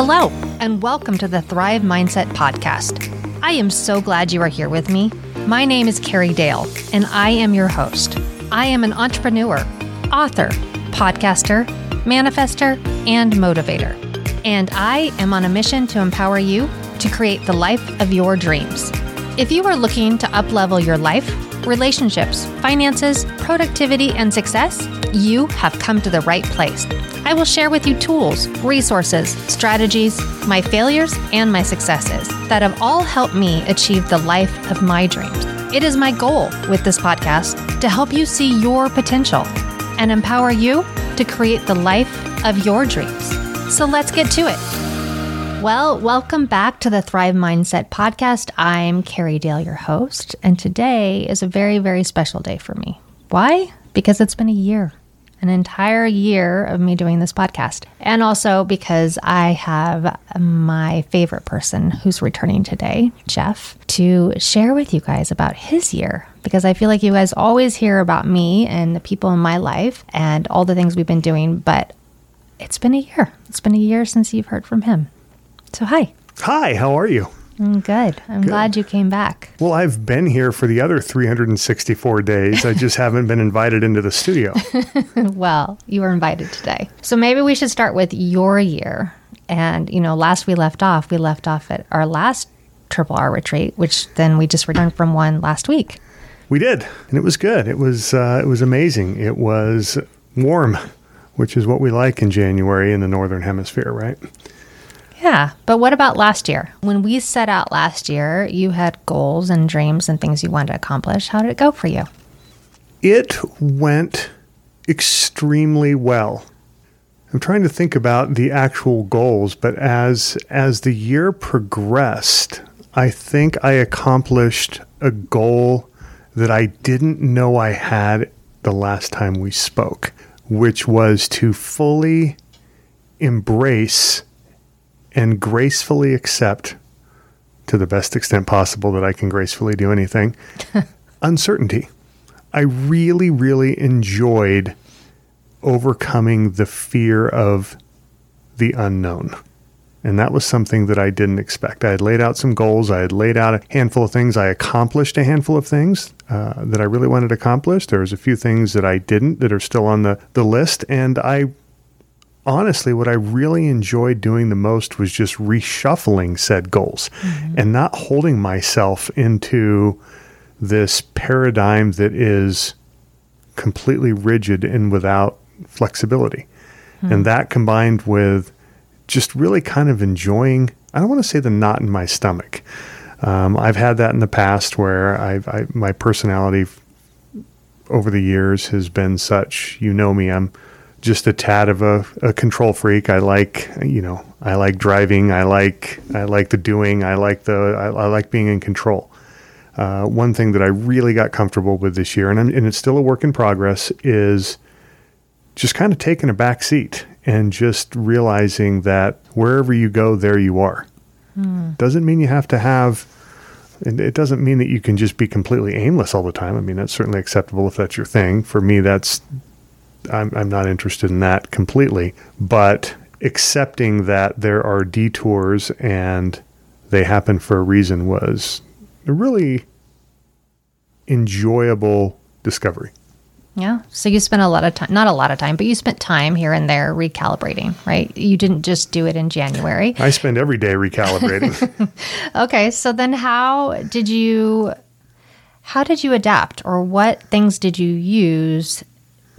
Hello, and welcome to the Thrive Mindset Podcast. I am so glad you are here with me. My name is Carrie Dahle, and I am your host. I am an entrepreneur, author, podcaster, manifester, and motivator. And I am on a mission to empower you to create the life of your dreams. If you are looking to uplevel your life, relationships, finances, productivity, and success, you have come to the right place. I will share with you tools, resources, strategies, my failures, and my successes that have all helped me achieve the life of my dreams. It is my goal with this podcast to help you see your potential and empower you to create the life of your dreams. So let's get to it. Well, welcome back to the Thrive Mindset podcast. I'm Carrie Dahle, your host, and today is a very, very special day for me. Why? Because it's been a year, an entire year of me doing this podcast. And also because I have my favorite person who's returning today, Jeff, to share with you guys about his year. Because I feel like you guys always hear about me and the people in my life and all the things we've been doing, but it's been a year. It's been a year since you've heard from him. So, hi. Hi, how are you? I'm good. I'm good. glad you came back. Well, I've been here for the other 364 days. I just haven't been invited into the studio. well, you were invited today. So maybe we should start with your year. And, you know, last we left off, we left off at our last Triple R retreat, which then we just returned from one last week. We did, and it was good. It was uh, it was amazing. It was warm, which is what we like in January in the northern hemisphere, right? Yeah. But what about last year? When we set out last year, you had goals and dreams and things you wanted to accomplish. How did it go for you? It went extremely well. I'm trying to think about the actual goals, but as as the year progressed, I think I accomplished a goal that I didn't know I had the last time we spoke, which was to fully embrace and gracefully accept, to the best extent possible that I can gracefully do anything, uncertainty. I really, really enjoyed overcoming the fear of the unknown. And that was something that I didn't expect. I had laid out some goals. I had laid out a handful of things. I accomplished a handful of things uh, that I really wanted to accomplish. There was a few things that I didn't that are still on the, the list. And I honestly, what I really enjoyed doing the most was just reshuffling said goals mm-hmm. and not holding myself into this paradigm that is completely rigid and without flexibility. Mm-hmm. And that combined with just really kind of enjoying, I don't want to say the knot in my stomach. Um, I've had that in the past where I've, I, my personality over the years has been such, you know me, I'm just a tad of a, a, control freak. I like, you know, I like driving. I like, I like the doing. I like the, I, I like being in control. Uh, one thing that I really got comfortable with this year, and, and it's still a work in progress, is just kind of taking a back seat and just realizing that wherever you go, there you are. Mm. Doesn't mean you have to have, and it doesn't mean that you can just be completely aimless all the time. I mean, that's certainly acceptable if that's your thing. For me, that's I'm, I'm not interested in that completely. But accepting that there are detours and they happen for a reason was a really enjoyable discovery. Yeah. So you spent a lot of time, not a lot of time, but you spent time here and there recalibrating, right? You didn't just do it in January. I spend every day recalibrating. okay. So then how did you how did you adapt or what things did you use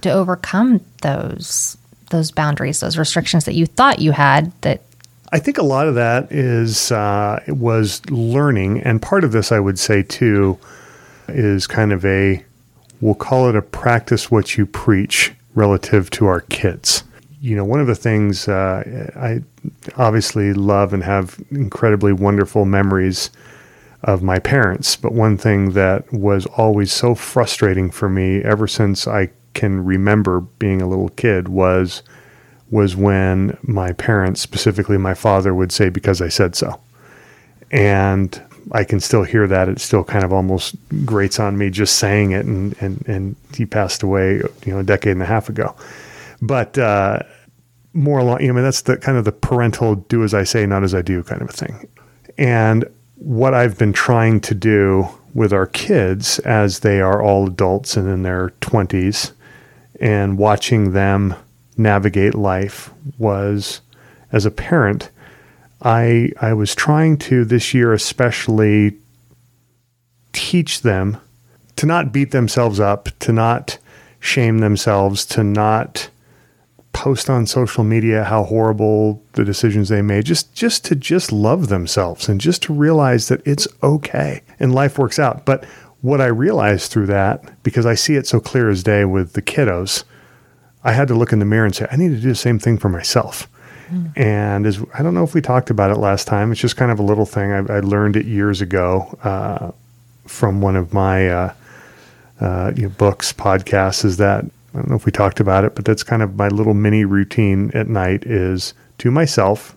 to overcome those those boundaries, those restrictions that you thought you had that I think a lot of that is uh, was learning, and part of this, I would say too, is kind of a we'll call it a practice what you preach relative to our kids. You know, one of the things uh, I obviously love and have incredibly wonderful memories of my parents, but one thing that was always so frustrating for me ever since I can remember being a little kid was was when my parents, specifically my father, would say because I said so. And I can still hear that. It still kind of almost grates on me just saying it. And, and, and he passed away, you know, a decade and a half ago. But uh, more along, you know, I mean, that's the kind of the parental do as I say, not as I do kind of a thing. And what I've been trying to do with our kids as they are all adults and in their 20s and watching them navigate life was as a parent I I was trying to this year especially teach them to not beat themselves up, to not shame themselves, to not post on social media how horrible the decisions they made, just just to just love themselves and just to realize that it's okay and life works out. But what I realized through that, because I see it so clear as day with the kiddos, I had to look in the mirror and say, I need to do the same thing for myself. Mm. And as I don't know if we talked about it last time, it's just kind of a little thing. I, I learned it years ago uh, from one of my uh, uh, you know, books, podcasts. Is that I don't know if we talked about it, but that's kind of my little mini routine at night is to myself.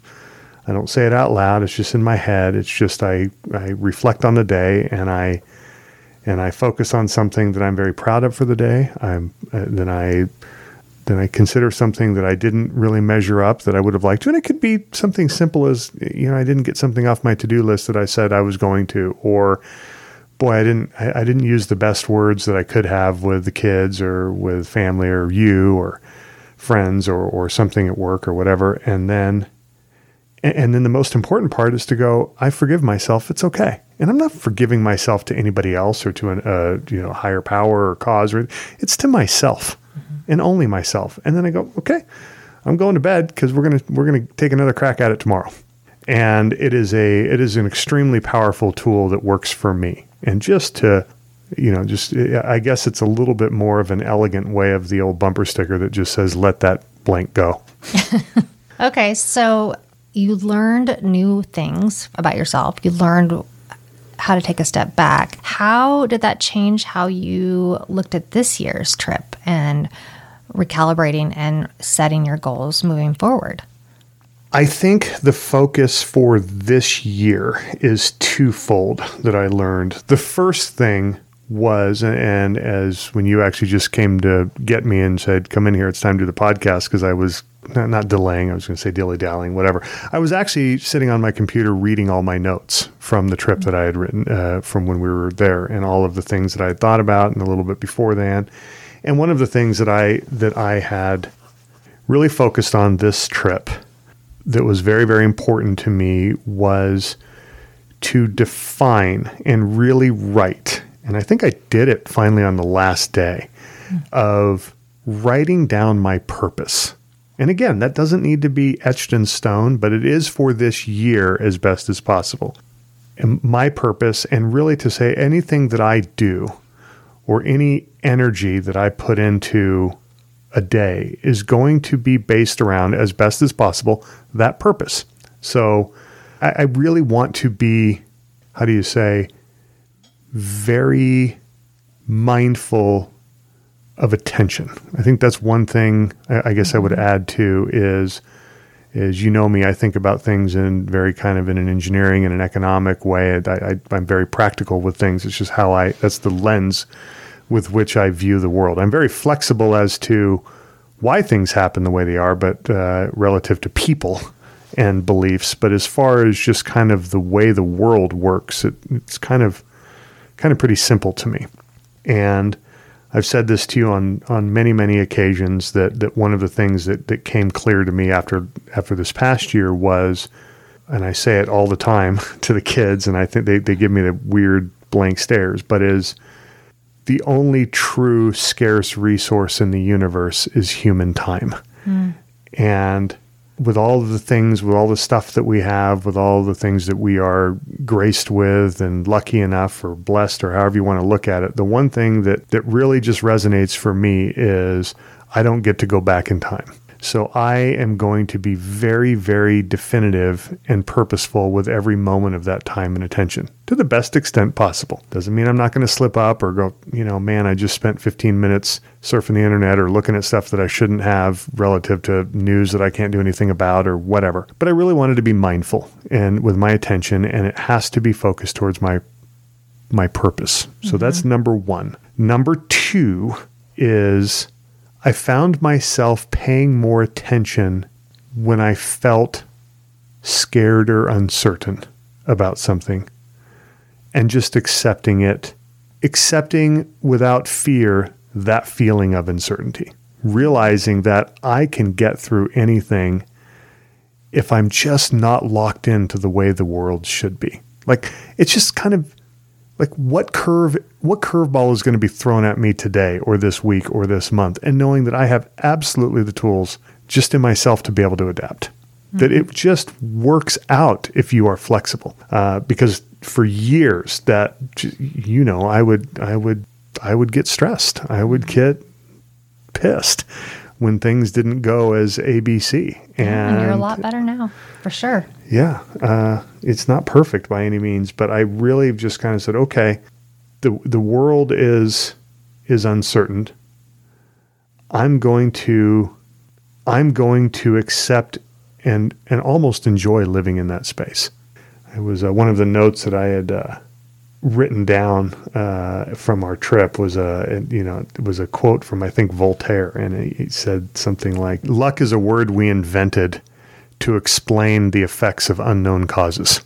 I don't say it out loud. It's just in my head. It's just I, I reflect on the day and I and I focus on something that I'm very proud of for the day. I'm uh, then I then I consider something that I didn't really measure up that I would have liked to, and it could be something simple as you know I didn't get something off my to do list that I said I was going to, or boy, I didn't I, I, didn't use the best words that I could have with the kids or with family or you or friends or or something at work or whatever. And then and then the most important part is to go, I forgive myself. It's okay. And I'm not forgiving myself to anybody else or to a uh, you know higher power or cause. Or, it's to myself mm-hmm. and only myself. And then I go, okay, I'm going to bed because we're gonna we're gonna take another crack at it tomorrow. And it is a it is an extremely powerful tool that works for me and just to you know just i guess it's a little bit more of an elegant way of the old bumper sticker that just says let that blank go okay so you learned new things about yourself you learned how to take a step back how did that change how you looked at this year's trip and recalibrating and setting your goals moving forward I think the focus for this year is twofold that I learned. The first thing was, and as when you actually just came to get me and said, come in here, it's time to do the podcast, because I was not, not, delaying, I was going to say dilly dallying, whatever. I was actually sitting on my computer reading all my notes from the trip that I had written uh, from when we were there and all of the things that I had thought about and a little bit before then. And one of the things that I that I had really focused on this trip that was very, very important to me was to define and really write. And I think I did it finally on the last day of writing down my purpose. And again, that doesn't need to be etched in stone, but it is for this year as best as possible. And my purpose, and really to say anything that I do or any energy that I put into a day is going to be based around, as best as possible, that purpose. So I, I really want to be, how do you say, very mindful of attention. I think that's one thing I, guess I would add to is is you know me, I think about things in very kind of in an engineering and an economic way. I, I, am very practical with things. It's just how I, that's the lens with which I view the world. I'm very flexible as to why things happen the way they are, but uh, relative to people and beliefs. But as far as just kind of the way the world works, it, it's kind of kind of pretty simple to me. And I've said this to you on on many many occasions that that one of the things that that came clear to me after after this past year was, and I say it all the time to the kids, and I think they they give me the weird blank stares, but is the only true scarce resource in the universe is human time. Mm. And with all the things, with all the stuff that we have, with all the things that we are graced with and lucky enough or blessed or however you want to look at it, the one thing that, that really just resonates for me is I don't get to go back in time. So I am going to be very, very definitive and purposeful with every moment of that time and attention to the best extent possible. Doesn't mean I'm not going to slip up or go, you know, man, I just spent 15 minutes surfing the internet or looking at stuff that I shouldn't have relative to news that I can't do anything about or whatever. But I really wanted to be mindful and with my attention, and it has to be focused towards my my purpose. So mm-hmm. that's number one. Number two is I found myself paying more attention when I felt scared or uncertain about something and just accepting it, accepting without fear that feeling of uncertainty, realizing that I can get through anything if I'm just not locked into the way the world should be. Like it's just kind of like what curve what curveball is going to be thrown at me today or this week or this month and knowing that I have absolutely the tools just in myself to be able to adapt. Mm-hmm. That it just works out if you are flexible. Uh, because for years that you know I would I would I would get stressed. I would get pissed when things didn't go as ABC. And, and you're a lot better now, for sure. Yeah. Uh, it's not perfect by any means, but I really just kind of said, okay, the, the world is, is uncertain. I'm going to, I'm going to accept and, and almost enjoy living in that space. It was uh, one of the notes that I had, uh, written down uh, from our trip was a you know it was a quote from I think Voltaire, and he said something like, "Luck is a word we invented to explain the effects of unknown causes."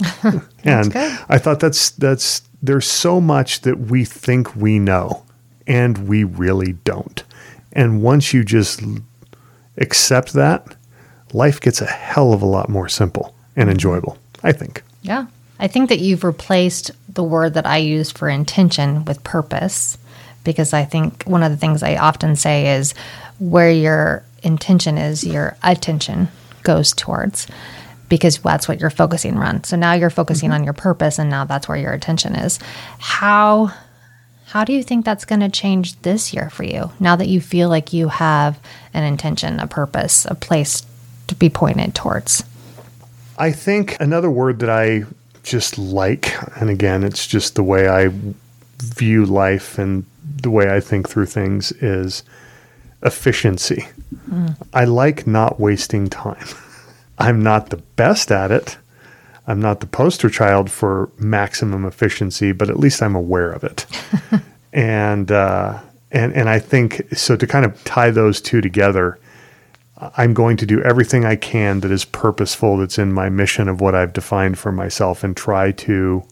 and good. I thought that's that's there's so much that we think we know, and we really don't. And once you just accept that, life gets a hell of a lot more simple and enjoyable. I think. Yeah. I think that you've replaced the word that I used for intention with purpose because I think one of the things I often say is where your intention is, your attention goes towards because that's what you're focusing on. So now you're focusing mm-hmm. on your purpose and now that's where your attention is. How how do you think that's going to change this year for you now that you feel like you have an intention, a purpose, a place to be pointed towards? I think another word that I just like. And again, it's just the way I view life and the way I think through things is efficiency. Mm. I like not wasting time. I'm not the best at it. I'm not the poster child for maximum efficiency, but at least I'm aware of it. and uh, and and I think so. To kind of tie those two together, I'm going to do everything I can that is purposeful, that's in my mission of what I've defined for myself, and try to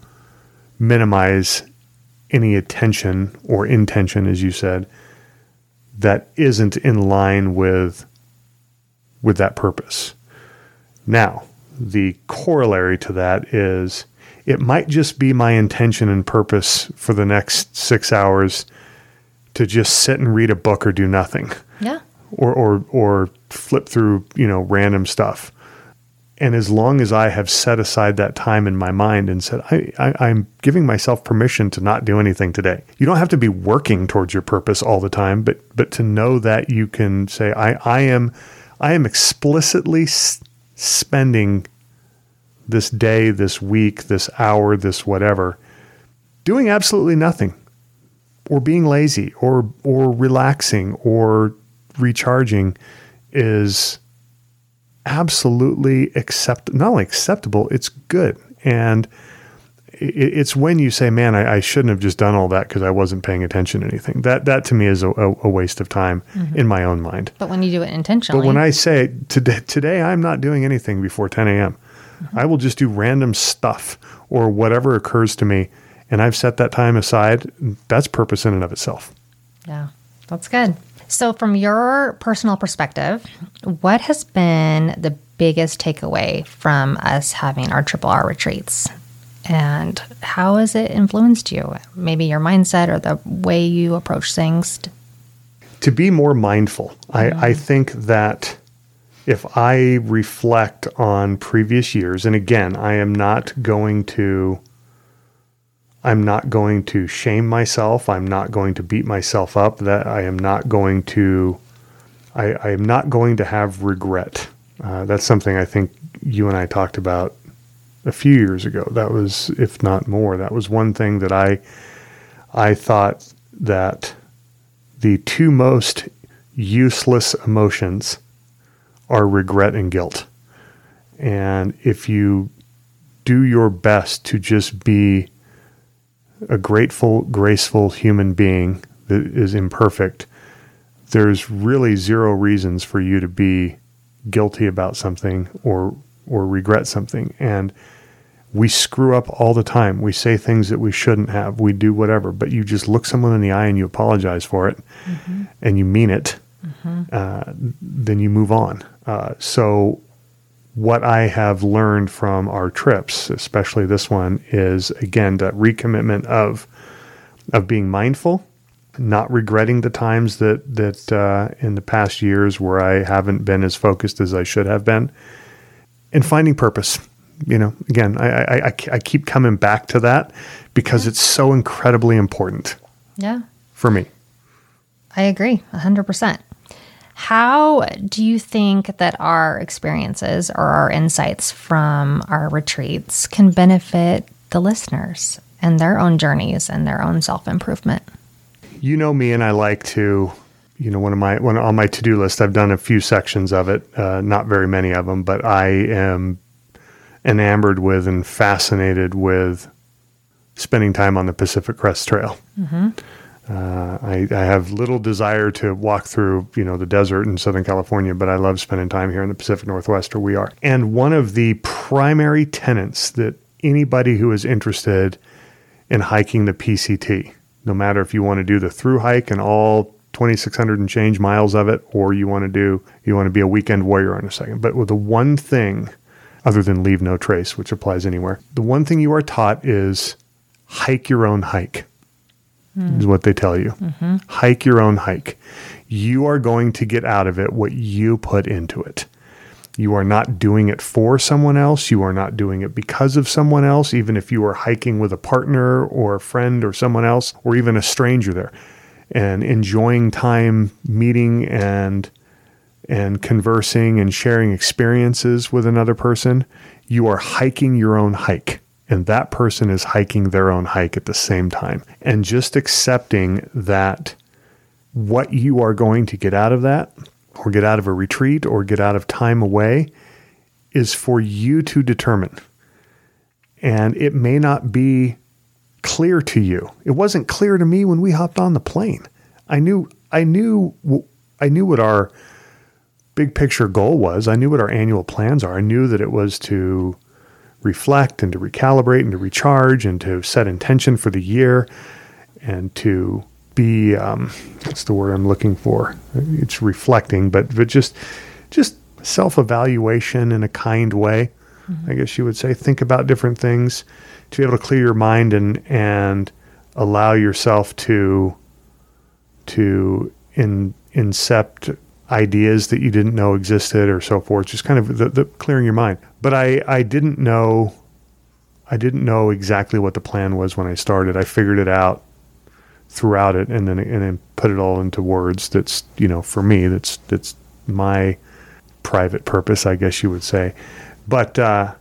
minimize any attention or intention, as you said, that isn't in line with with that purpose. Now, the corollary to that is it might just be my intention and purpose for the next six hours to just sit and read a book or do nothing. Yeah or or or flip through you know random stuff. And as long as I have set aside that time in my mind and said, I, I, I'm giving myself permission to not do anything today. You don't have to be working towards your purpose all the time, but but to know that you can say, I, I am I am explicitly s- spending this day, this week, this hour, this whatever, doing absolutely nothing, or being lazy, or or relaxing, or recharging is absolutely accept not only acceptable, it's good. And it's when you say, "Man, I, I shouldn't have just done all that because I wasn't paying attention to anything." That that to me is a, a waste of time mm-hmm. in my own mind. But when you do it intentionally, but when I say today, today I'm not doing anything before 10 a.m. Mm-hmm. I will just do random stuff or whatever occurs to me, and I've set that time aside. That's purpose in and of itself. Yeah, that's good. So, from your personal perspective, what has been the biggest takeaway from us having our triple R retreats? And how has it influenced you? Maybe your mindset or the way you approach things? To be more mindful. Mm-hmm. I, I think that if I reflect on previous years, and again, I am not going to I'm not going to shame myself. I'm not going to beat myself up. That I am not going to. I, I am not going to have regret. Uh, that's something I think you and I talked about a few years ago. That was, if not more, that was one thing that I I thought that the two most useless emotions are regret and guilt. And if you do your best to just be a grateful, graceful human being that is imperfect, there's really zero reasons for you to be guilty about something or or regret something and we screw up all the time. We say things that we shouldn't have. We do whatever, but you just look someone in the eye and you apologize for it, mm-hmm. and you mean it. Mm-hmm. Uh, then you move on. Uh, so, what I have learned from our trips, especially this one, is again that recommitment of of being mindful, not regretting the times that that uh, in the past years where I haven't been as focused as I should have been, and finding purpose you know, again, I, I, I, I keep coming back to that because yeah. it's so incredibly important. Yeah. For me. I agree 100%. How do you think that our experiences or our insights from our retreats can benefit the listeners and their own journeys and their own self improvement? You know me, and I like to, you know, one of my one on my to do list. I've done a few sections of it, uh, not very many of them, but I am enamored with and fascinated with spending time on the Pacific Crest Trail. Mm-hmm. Uh, I, I, have little desire to walk through, you know, the desert in Southern California, but I love spending time here in the Pacific Northwest where we are. And one of the primary tenets that anybody who is interested in hiking the PCT, no matter if you want to do the through hike and all 2,600 and change miles of it, or you want to do, you want to be a weekend warrior in a second. But with the one thing other than leave no trace, which applies anywhere. The one thing you are taught is hike your own hike, mm. is what they tell you. Mm-hmm. Hike your own hike. You are going to get out of it what you put into it. You are not doing it for someone else. You are not doing it because of someone else, even if you are hiking with a partner or a friend or someone else, or even a stranger there, and enjoying time meeting and and conversing and sharing experiences with another person, you are hiking your own hike. And that person is hiking their own hike at the same time. And just accepting that what you are going to get out of that, or get out of a retreat, or get out of time away, is for you to determine. And it may not be clear to you. It wasn't clear to me when we hopped on the plane. I knew, I knew, I knew what our big picture goal was. I knew what our annual plans are. I knew that it was to reflect and to recalibrate and to recharge and to set intention for the year and to be um, what's the word I'm looking for? It's reflecting, but but just just self evaluation in a kind way. Mm-hmm. I guess you would say think about different things to be able to clear your mind and and allow yourself to to in incept ideas that you didn't know existed or so forth, just kind of the, the clearing your mind. But I, I didn't know, I didn't know exactly what the plan was when I started. I figured it out throughout it and then, and then put it all into words. That's, you know, for me, that's, that's my private purpose, I guess you would say. But, uh,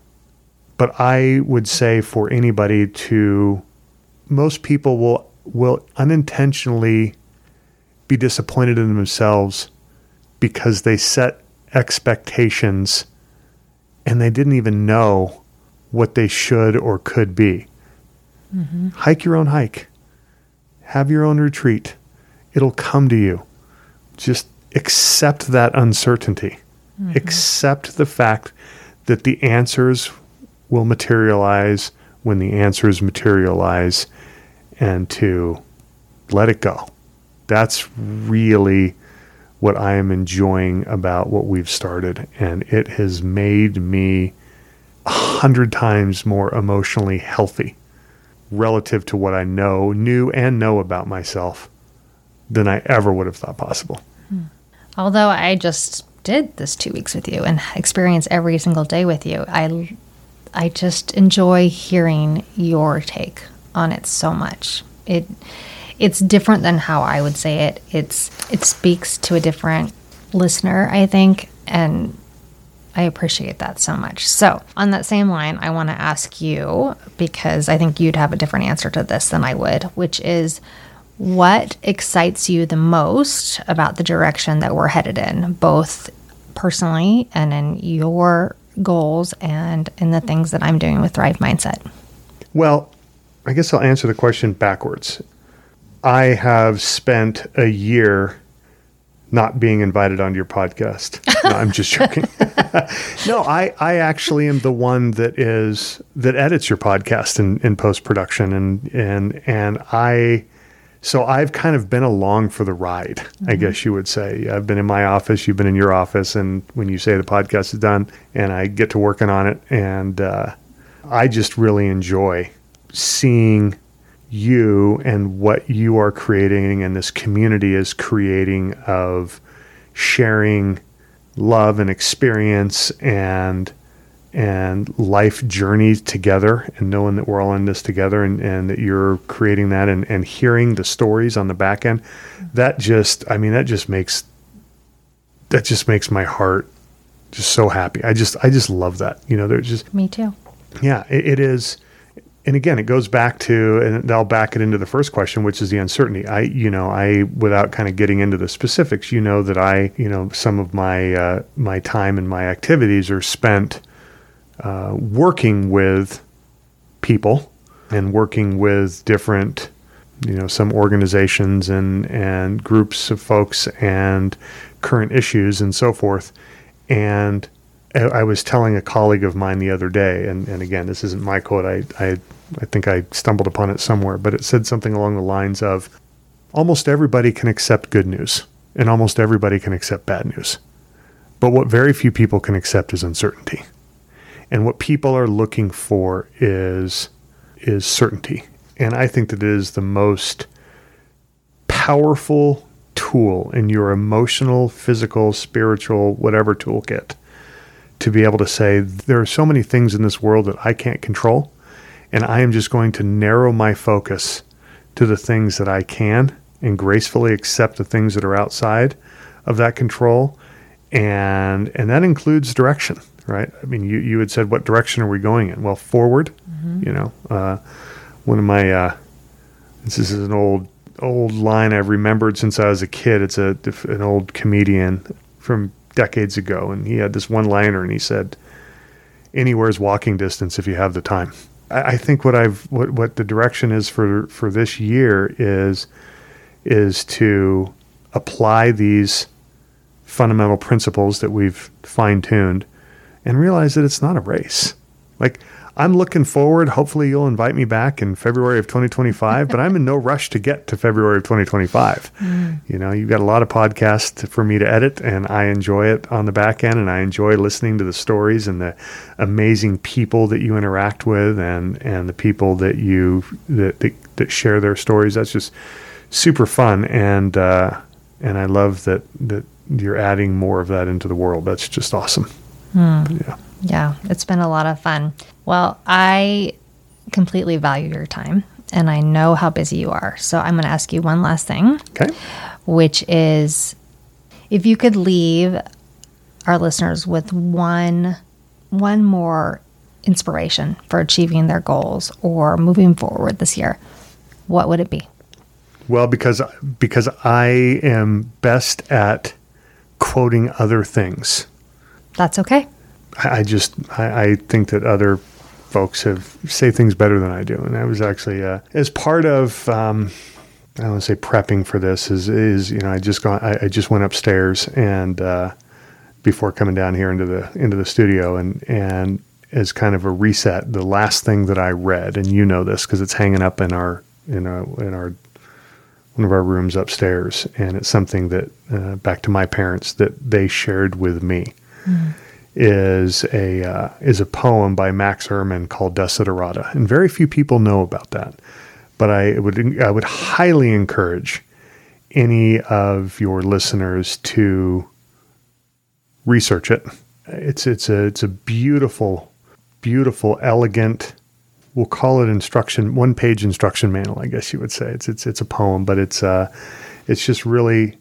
but I would say for anybody to, most people will, will unintentionally be disappointed in themselves because they set expectations and they didn't even know what they should or could be. Mm-hmm. Hike your own hike, have your own retreat. It'll come to you. Just accept that uncertainty, mm-hmm. accept the fact that the answers will materialize when the answers materialize, and to let it go. That's really what I am enjoying about what we've started. And it has made me a hundred times more emotionally healthy relative to what I know, knew, and know about myself than I ever would have thought possible. Hmm. Although I just did this two weeks with you and experience every single day with you, I, I just enjoy hearing your take on it so much. It it's different than how I would say it. It's it speaks to a different listener, I think, and I appreciate that so much. So, on that same line, I want to ask you because I think you'd have a different answer to this than I would, which is what excites you the most about the direction that we're headed in, both personally and in your goals and in the things that I'm doing with Thrive Mindset? Well, I guess I'll answer the question backwards. I have spent a year not being invited onto your podcast. No, I'm just joking. no, I, I actually am the one that is that edits your podcast in, in post production and and and I so I've kind of been along for the ride, mm-hmm. I guess you would say. I've been in my office, you've been in your office, and when you say the podcast is done, and I get to working on it, and uh, I just really enjoy seeing you and what you are creating and this community is creating of sharing love and experience and and life journey together and knowing that we're all in this together and, and that you're creating that and, and hearing the stories on the back end that just i mean that just makes that just makes my heart just so happy. I just i just love that you know there's just me too. Yeah it, it is and again it goes back to and i'll back it into the first question which is the uncertainty i you know i without kind of getting into the specifics you know that i you know some of my uh, my time and my activities are spent uh, working with people and working with different, you know, some organizations and and groups of folks and current issues and so forth. And Uh, I was telling a colleague of mine the other day, and, and again, this isn't my quote. I, I I think I stumbled upon it somewhere, but it said something along the lines of almost everybody can accept good news and almost everybody can accept bad news. But what very few people can accept is uncertainty. And what people are looking for is is certainty. And I think that it is the most powerful tool in your emotional, physical, spiritual, whatever toolkit to be able to say there are so many things in this world that I can't control and I am just going to narrow my focus to the things that I can and gracefully accept the things that are outside of that control and and that includes direction right? I mean, you, you had said, what direction are we going in? Well, forward, mm-hmm. you know. Uh, one of my, uh, this is an old, old line I've remembered since I was a kid. It's a, an old comedian from decades ago. And he had this one liner and he said, anywhere's walking distance if you have the time. I, I think what I've, what, what the direction is for, for this year is, is to apply these fundamental principles that we've fine tuned and realize that it's not a race. Like, I'm looking forward. Hopefully, you'll invite me back in February of 2025, but I'm in no rush to get to February of 2025. Mm. You know, you've got a lot of podcasts for me to edit, and I enjoy it on the back end, and I enjoy listening to the stories and the amazing people that you interact with, and and the people that you that that, that share their stories. That's just super fun, and uh, and I love that that you're adding more of that into the world. That's just awesome. Hmm. Yeah. Yeah, it's been a lot of fun. Well, I completely value your time and I know how busy you are. So I'm going to ask you one last thing. Okay. Which is if you could leave our listeners with one one more inspiration for achieving their goals or moving forward this year, what would it be? Well, because because I am best at quoting other things that's okay. I, I just I, I, think that other folks have say things better than I do, and I was actually uh, as part of. Um, I don't want to say prepping for this is is you know I just gone I, I just went upstairs and uh, before coming down here into the into the studio and and as kind of a reset the last thing that I read and you know this because it's hanging up in our in our in our one of our rooms upstairs and it's something that uh, back to my parents that they shared with me mm. is a uh, is a poem by Max Ehrmann called Desiderata, and very few people know about that. But I would I would highly encourage any of your listeners to research it. It's it's a it's a beautiful, beautiful, elegant. We'll call it instruction one page instruction manual. I guess you would say it's it's it's a poem, but it's uh, it's just really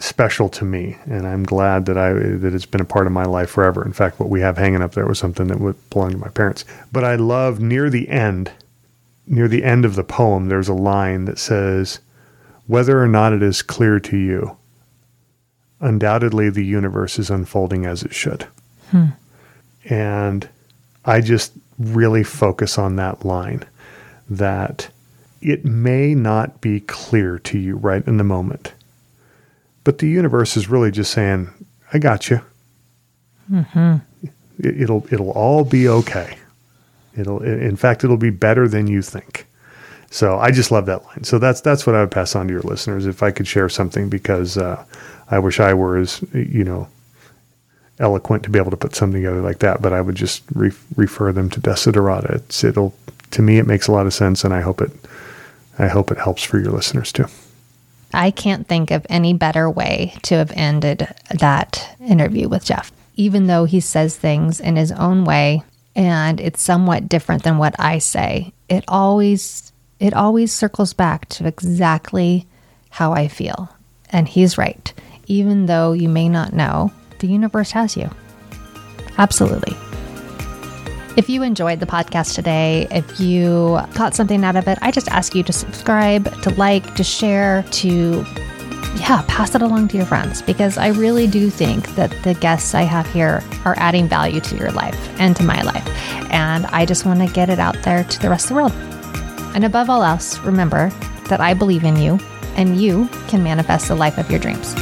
special to me, and I'm glad that I that it's been a part of my life forever. In fact, what we have hanging up there was something that would belong to my parents. But I love near the end, near the end of the poem, there's a line that says, "Whether or not it is clear to you, undoubtedly the universe is unfolding as it should." Hmm. And I just really focus on that line that it may not be clear to you right in the moment But the universe is really just saying, I got you. Mm-hmm. It, it'll, it'll all be okay. It'll, in fact, it'll be better than you think. So I just love that line. So that's that's what I would pass on to your listeners if I could share something because uh, I wish I were as you know eloquent to be able to put something together like that. But I would just re- refer them to Desiderata. It's it'll to me it makes a lot of sense, and I hope it I hope it helps for your listeners too. I can't think of any better way to have ended that interview with Jeff. Even though he says things in his own way and it's somewhat different than what I say, it always it always circles back to exactly how I feel. And he's right. Even though you may not know, the universe has you. Absolutely. If you enjoyed the podcast today, if you got something out of it, I just ask you to subscribe, to like, to share, to yeah, pass it along to your friends because I really do think that the guests I have here are adding value to your life and to my life. And I just want to get it out there to the rest of the world. And above all else, remember that I believe in you and you can manifest the life of your dreams.